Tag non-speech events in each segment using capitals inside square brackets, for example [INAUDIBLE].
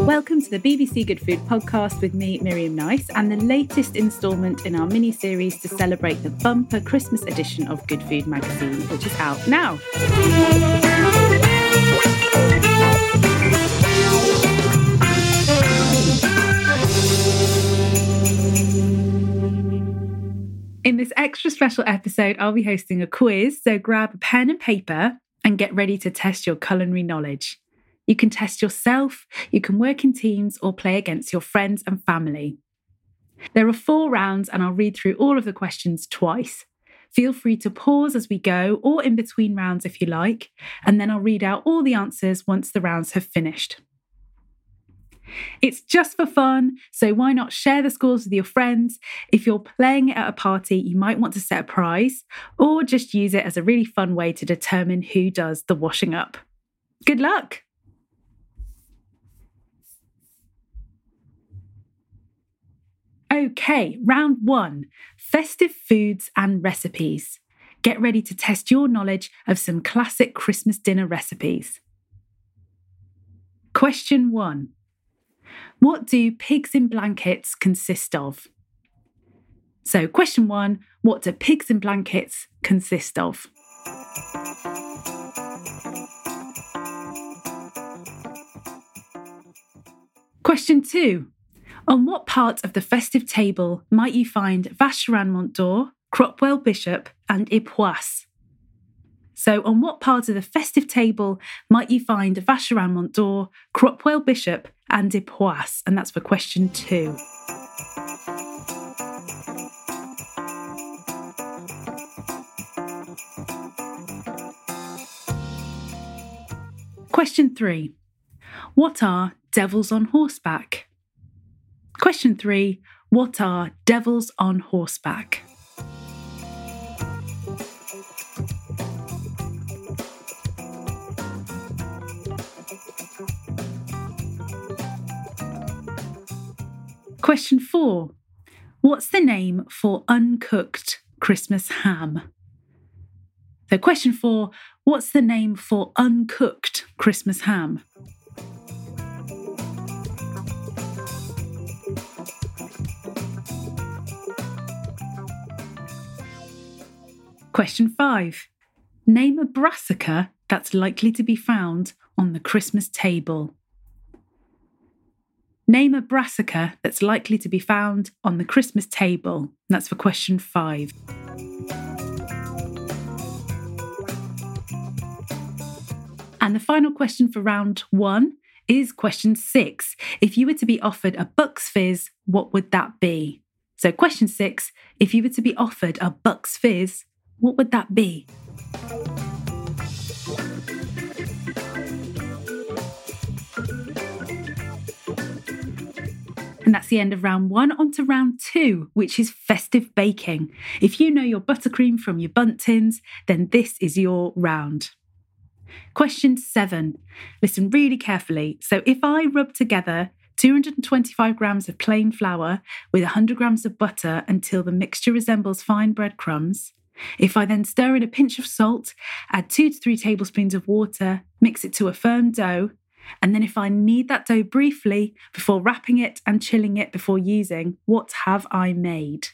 Welcome to the BBC Good Food podcast with me, Miriam Nice, and the latest instalment in our mini series to celebrate the bumper Christmas edition of Good Food magazine, which is out now. In this extra special episode, I'll be hosting a quiz, so grab a pen and paper and get ready to test your culinary knowledge. You can test yourself, you can work in teams, or play against your friends and family. There are four rounds, and I'll read through all of the questions twice. Feel free to pause as we go, or in between rounds if you like, and then I'll read out all the answers once the rounds have finished. It's just for fun, so why not share the scores with your friends? If you're playing it at a party, you might want to set a prize, or just use it as a really fun way to determine who does the washing up. Good luck! Okay, round one festive foods and recipes. Get ready to test your knowledge of some classic Christmas dinner recipes. Question one What do pigs in blankets consist of? So, question one What do pigs in blankets consist of? Question two on what part of the festive table might you find Vacherin Mont d'Or, Cropwell Bishop, and Epoisses? So, on what part of the festive table might you find Vacherin Mont d'Or, Cropwell Bishop, and Epoisses? And that's for question two. Question three What are devils on horseback? Question three What are devils on horseback? Question four What's the name for uncooked Christmas ham? So, question four What's the name for uncooked Christmas ham? Question five Name a brassica that's likely to be found on the Christmas table. Name a brassica that's likely to be found on the Christmas table. That's for question five. And the final question for round one is question six. If you were to be offered a Bucks Fizz, what would that be? So, question six if you were to be offered a Bucks Fizz, what would that be? And that's the end of round one. On to round two, which is festive baking. If you know your buttercream from your Bundt tins, then this is your round. Question seven. Listen really carefully. So if I rub together 225 grams of plain flour with 100 grams of butter until the mixture resembles fine breadcrumbs, if I then stir in a pinch of salt, add two to three tablespoons of water, mix it to a firm dough, and then if I knead that dough briefly before wrapping it and chilling it before using, what have I made?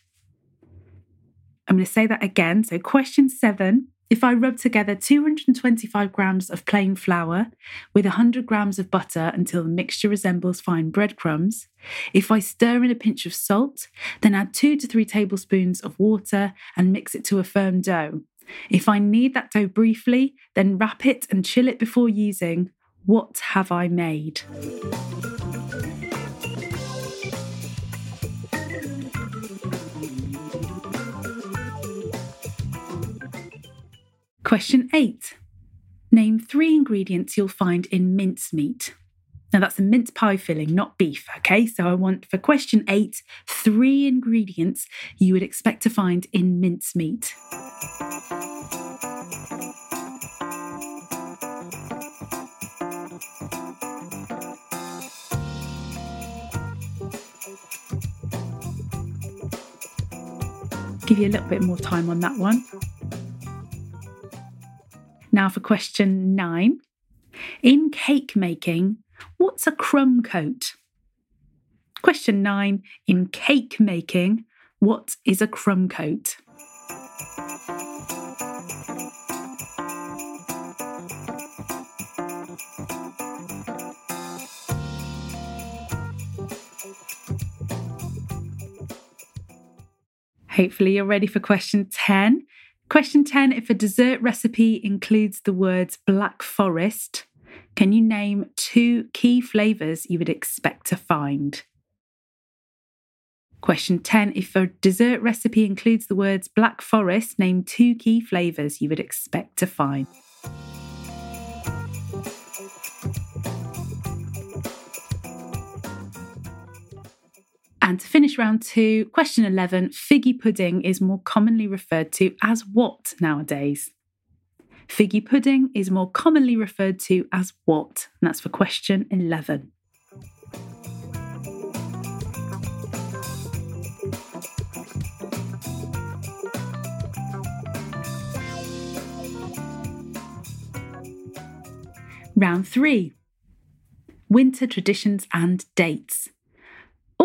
I'm going to say that again. So, question seven if I rub together 225 grams of plain flour with 100 grams of butter until the mixture resembles fine breadcrumbs, if I stir in a pinch of salt, then add two to three tablespoons of water and mix it to a firm dough. If I knead that dough briefly, then wrap it and chill it before using, what have I made? Question eight Name three ingredients you'll find in mincemeat. Now, that's a mince pie filling, not beef, okay? So I want for question eight three ingredients you would expect to find in mincemeat. Give you a little bit more time on that one. Now for question nine. In cake making, what's a crumb coat? Question nine. In cake making, what is a crumb coat? Hopefully, you're ready for question 10. Question 10 If a dessert recipe includes the words Black Forest, can you name two key flavours you would expect to find? Question 10 If a dessert recipe includes the words Black Forest, name two key flavours you would expect to find. And to finish round two, question 11 figgy pudding is more commonly referred to as what nowadays? Figgy pudding is more commonly referred to as what? And that's for question 11. Round three Winter traditions and dates.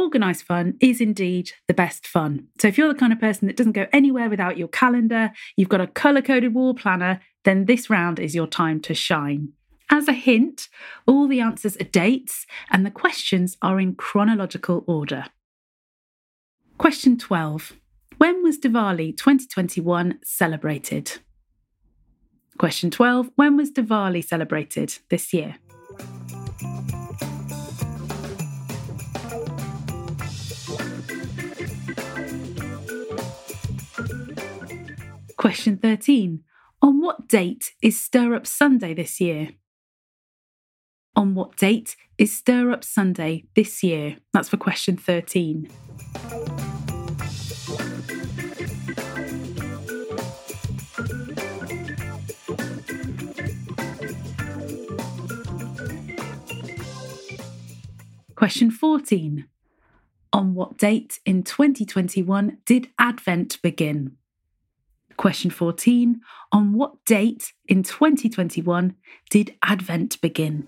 Organised fun is indeed the best fun. So, if you're the kind of person that doesn't go anywhere without your calendar, you've got a colour coded wall planner, then this round is your time to shine. As a hint, all the answers are dates and the questions are in chronological order. Question 12 When was Diwali 2021 celebrated? Question 12 When was Diwali celebrated this year? Question 13. On what date is Stir Up Sunday this year? On what date is Stir Up Sunday this year? That's for question 13. Question 14. On what date in 2021 did Advent begin? Question 14 On what date in 2021 did Advent begin?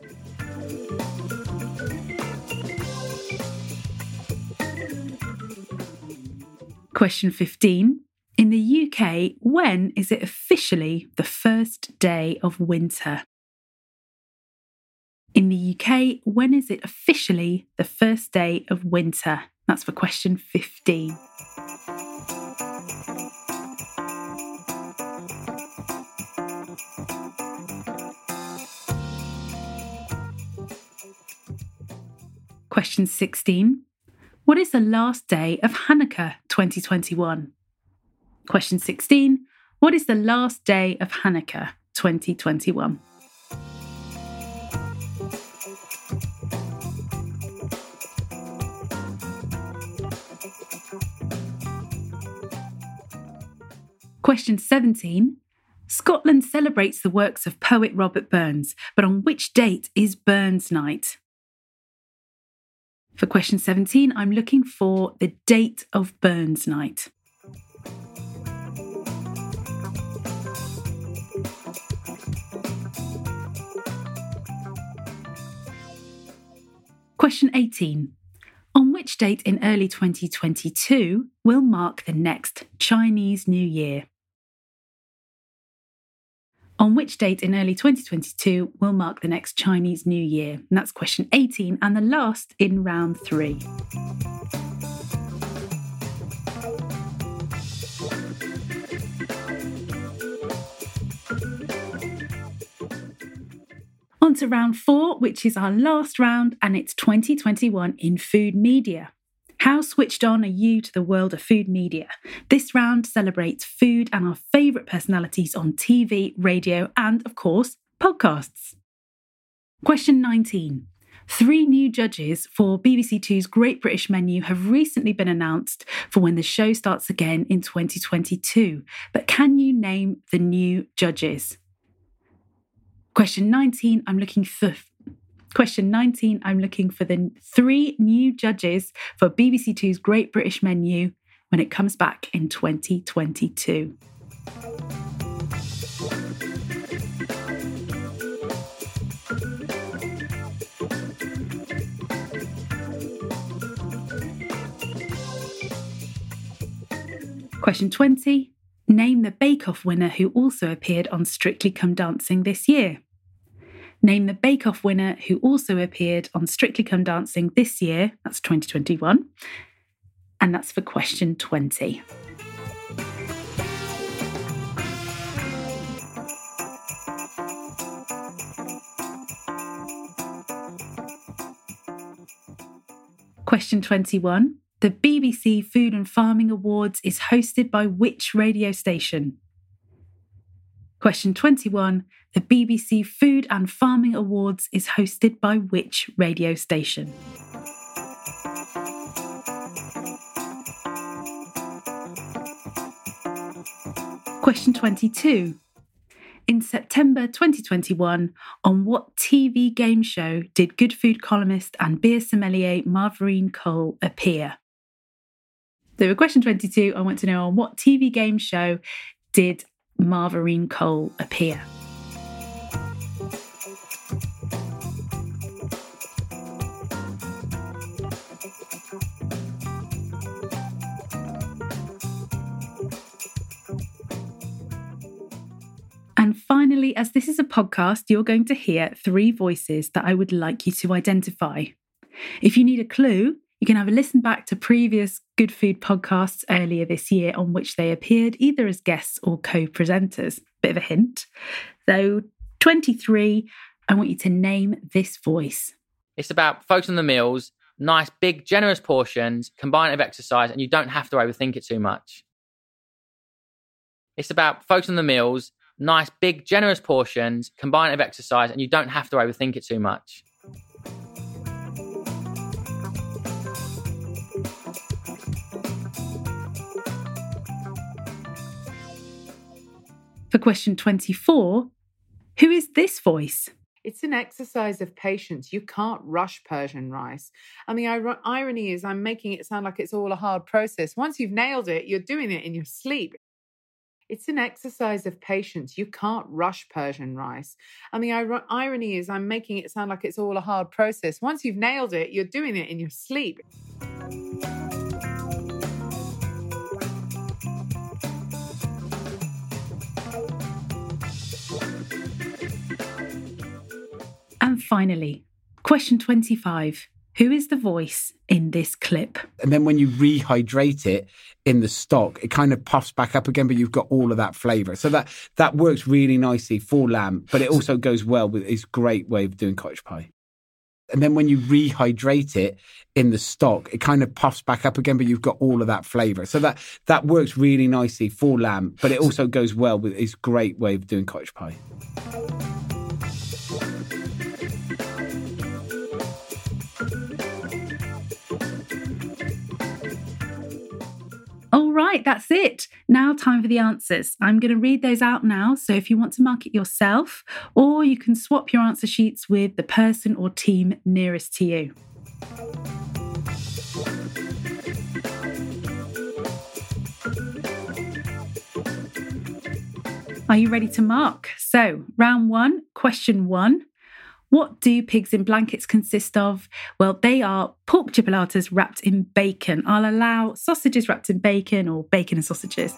Question 15 In the UK, when is it officially the first day of winter? In the UK, when is it officially the first day of winter? That's for question 15. Question 16. What is the last day of Hanukkah 2021? Question 16. What is the last day of Hanukkah 2021? Question 17. Scotland celebrates the works of poet Robert Burns, but on which date is Burns Night? For question 17, I'm looking for the date of Burns Night. Question 18. On which date in early 2022 will mark the next Chinese New Year? On which date in early 2022 will mark the next Chinese New Year? And that's question 18 and the last in round three. On to round four, which is our last round, and it's 2021 in food media. How switched on are you to the world of food media? This round celebrates food and our favourite personalities on TV, radio, and, of course, podcasts. Question 19. Three new judges for BBC Two's Great British Menu have recently been announced for when the show starts again in 2022. But can you name the new judges? Question 19. I'm looking for Question 19 I'm looking for the three new judges for BBC Two's Great British Menu when it comes back in 2022. Question 20 Name the Bake Off winner who also appeared on Strictly Come Dancing this year. Name the Bake Off winner who also appeared on Strictly Come Dancing this year, that's 2021. And that's for question 20. Question 21. The BBC Food and Farming Awards is hosted by which radio station? Question 21. The BBC Food and Farming Awards is hosted by which radio station? Question 22. In September 2021, on what TV game show did good food columnist and beer sommelier Marverine Cole appear? So, for question 22, I want to know on what TV game show did Marverine Cole appear? And finally, as this is a podcast, you're going to hear three voices that I would like you to identify. If you need a clue, you can have a listen back to previous Good Food podcasts earlier this year on which they appeared either as guests or co presenters. Bit of a hint. So, 23, I want you to name this voice. It's about focus on the meals, nice, big, generous portions, combine it with exercise, and you don't have to overthink it too much. It's about focus on the meals, nice, big, generous portions, combine it with exercise, and you don't have to overthink it too much. For question 24, who is this voice? It's an exercise of patience. You can't rush Persian rice. And the ir- irony is, I'm making it sound like it's all a hard process. Once you've nailed it, you're doing it in your sleep. It's an exercise of patience. You can't rush Persian rice. And the ir- irony is, I'm making it sound like it's all a hard process. Once you've nailed it, you're doing it in your sleep. And finally, question 25 Who is the voice in this clip? And then when you rehydrate it in the stock, it kind of puffs back up again, but you've got all of that flavour. So that that works really nicely for lamb, but it also goes well with it's great way of doing cottage pie. And then when you rehydrate it in the stock, it kind of puffs back up again, but you've got all of that flavour. So that that works really nicely for lamb, but it also goes well with it's great way of doing cottage pie. All right, that's it. Now, time for the answers. I'm going to read those out now. So, if you want to mark it yourself, or you can swap your answer sheets with the person or team nearest to you. Are you ready to mark? So, round one, question one. What do pigs in blankets consist of? Well, they are pork chipolatas wrapped in bacon. I'll allow sausages wrapped in bacon or bacon and sausages.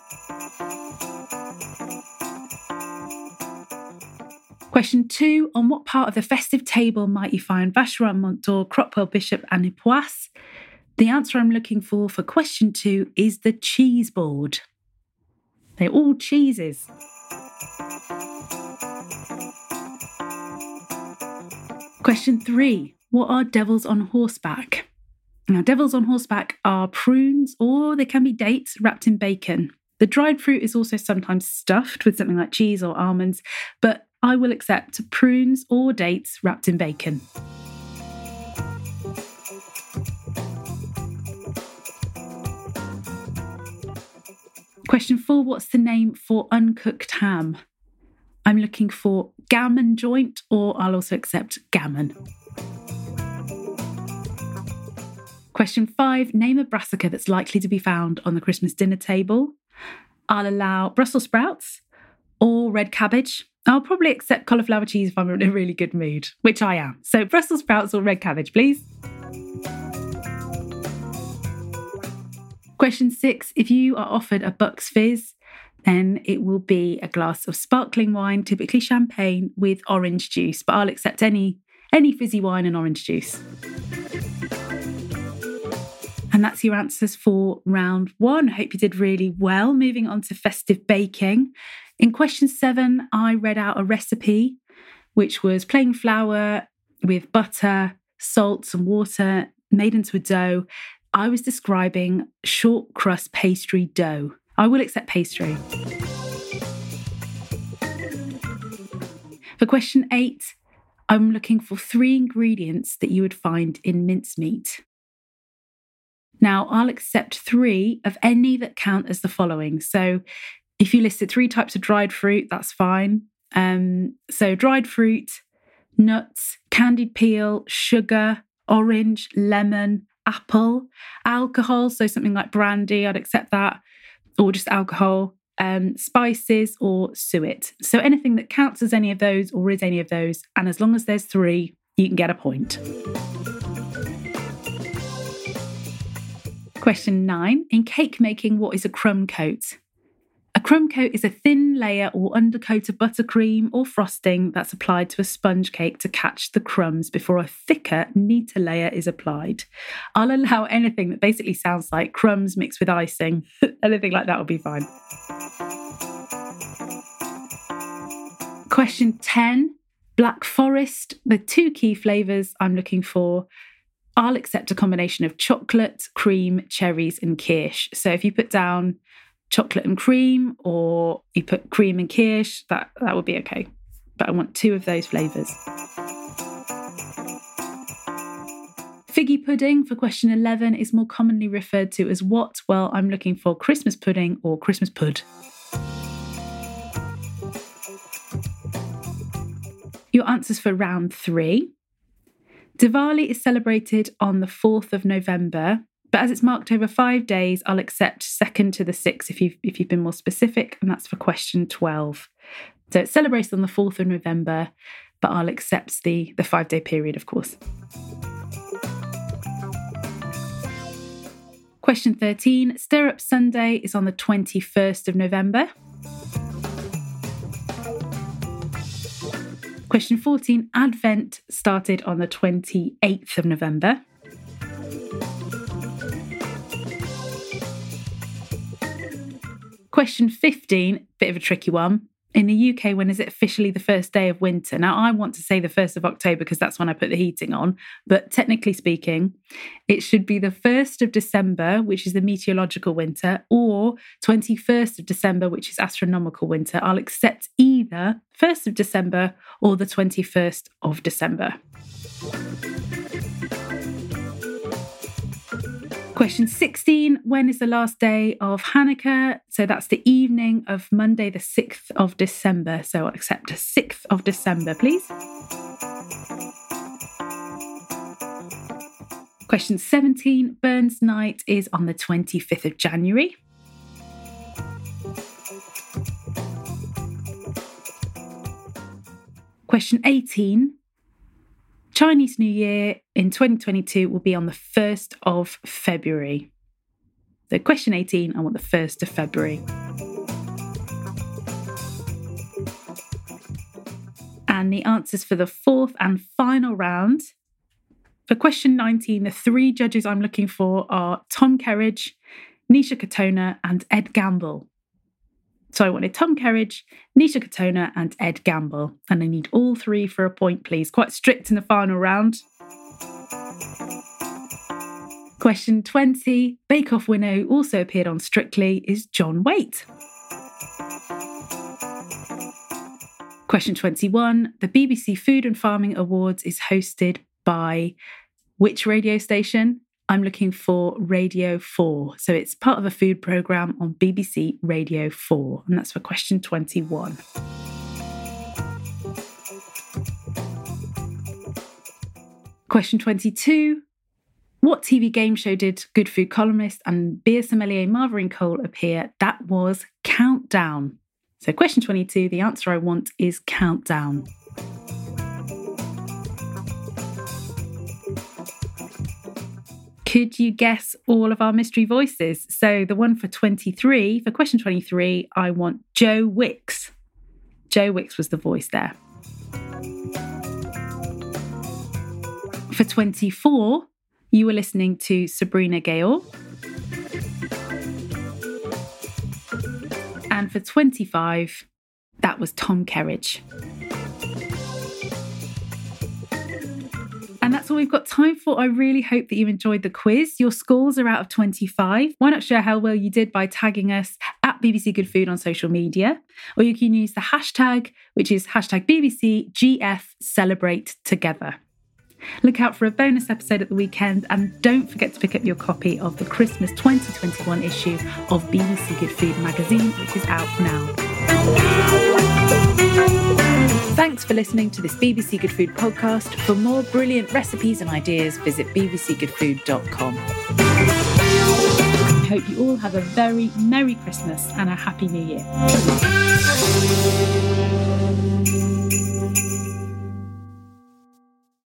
Question two On what part of the festive table might you find Vacherin Mont d'Or, Cropwell Bishop, and Epoisse? The answer I'm looking for for question two is the cheese board. They're all cheeses. Question three What are devils on horseback? Now, devils on horseback are prunes or they can be dates wrapped in bacon. The dried fruit is also sometimes stuffed with something like cheese or almonds, but I will accept prunes or dates wrapped in bacon. Question four What's the name for uncooked ham? I'm looking for gammon joint, or I'll also accept gammon. Question five Name a brassica that's likely to be found on the Christmas dinner table. I'll allow Brussels sprouts or red cabbage. I'll probably accept cauliflower cheese if I'm in a really good mood, which I am. So, Brussels sprouts or red cabbage, please. Question six If you are offered a Bucks Fizz, then it will be a glass of sparkling wine, typically champagne, with orange juice. But I'll accept any any fizzy wine and orange juice. And that's your answers for round one. Hope you did really well. Moving on to festive baking. In question seven, I read out a recipe, which was plain flour with butter, salt, and water made into a dough. I was describing short crust pastry dough. I will accept pastry. For question eight, I'm looking for three ingredients that you would find in mincemeat. Now, I'll accept three of any that count as the following. So, if you listed three types of dried fruit, that's fine. Um, so, dried fruit, nuts, candied peel, sugar, orange, lemon, apple, alcohol. So, something like brandy, I'd accept that, or just alcohol, um, spices, or suet. So, anything that counts as any of those or is any of those. And as long as there's three, you can get a point. Question nine In cake making, what is a crumb coat? A crumb coat is a thin layer or undercoat of buttercream or frosting that's applied to a sponge cake to catch the crumbs before a thicker, neater layer is applied. I'll allow anything that basically sounds like crumbs mixed with icing. [LAUGHS] anything like that will be fine. Question 10 Black Forest. The two key flavours I'm looking for I'll accept a combination of chocolate, cream, cherries, and kirsch. So if you put down chocolate and cream or you put cream and kirsch, that, that would be okay. But I want two of those flavours. Figgy pudding for question 11 is more commonly referred to as what? Well, I'm looking for Christmas pudding or Christmas pud. Your answers for round three Diwali is celebrated on the 4th of November, but as it's marked over five days, I'll accept 2nd to the 6th if you've, if you've been more specific, and that's for question 12. So it's celebrated on the 4th of November, but I'll accept the, the five day period, of course. Question 13 Stir Up Sunday is on the 21st of November. Question 14 Advent started on the 28th of November. Question 15, bit of a tricky one in the UK, when is it officially the first day of winter? Now, I want to say the 1st of October because that's when I put the heating on, but technically speaking, it should be the 1st of December, which is the meteorological winter, or 21st of December, which is astronomical winter. I'll accept either 1st of December or the 21st of December. Question 16 When is the last day of Hanukkah? So that's the evening of Monday, the 6th of December. So accept 6th of December, please. Question 17 Burns Night is on the 25th of January. Question 18 Chinese New Year in 2022 will be on the 1st of February. So, question 18, I want the 1st of February. And the answers for the fourth and final round. For question 19, the three judges I'm looking for are Tom Kerridge, Nisha Katona, and Ed Gamble. So I wanted Tom Kerridge, Nisha Katona, and Ed Gamble. And I need all three for a point, please. Quite strict in the final round. Question 20 Bake Off winner who also appeared on Strictly is John Whaite. Question 21 The BBC Food and Farming Awards is hosted by which radio station? I'm looking for Radio 4. So it's part of a food programme on BBC Radio 4. And that's for question 21. Question 22. What TV game show did good food columnist and beer sommelier Marvin Cole appear? That was Countdown. So, question 22, the answer I want is Countdown. Could you guess all of our mystery voices? So, the one for 23, for question 23, I want Joe Wicks. Joe Wicks was the voice there. For 24, you were listening to Sabrina Ghayour. And for 25, that was Tom Kerridge. And that's all we've got time for. I really hope that you enjoyed the quiz. Your scores are out of 25. Why not share how well you did by tagging us at BBC Good Food on social media? Or you can use the hashtag, which is hashtag BBC GF Celebrate Together. Look out for a bonus episode at the weekend and don't forget to pick up your copy of the Christmas 2021 issue of BBC Good Food magazine, which is out now. Thanks for listening to this BBC Good Food podcast. For more brilliant recipes and ideas, visit bbcgoodfood.com. I hope you all have a very Merry Christmas and a Happy New Year.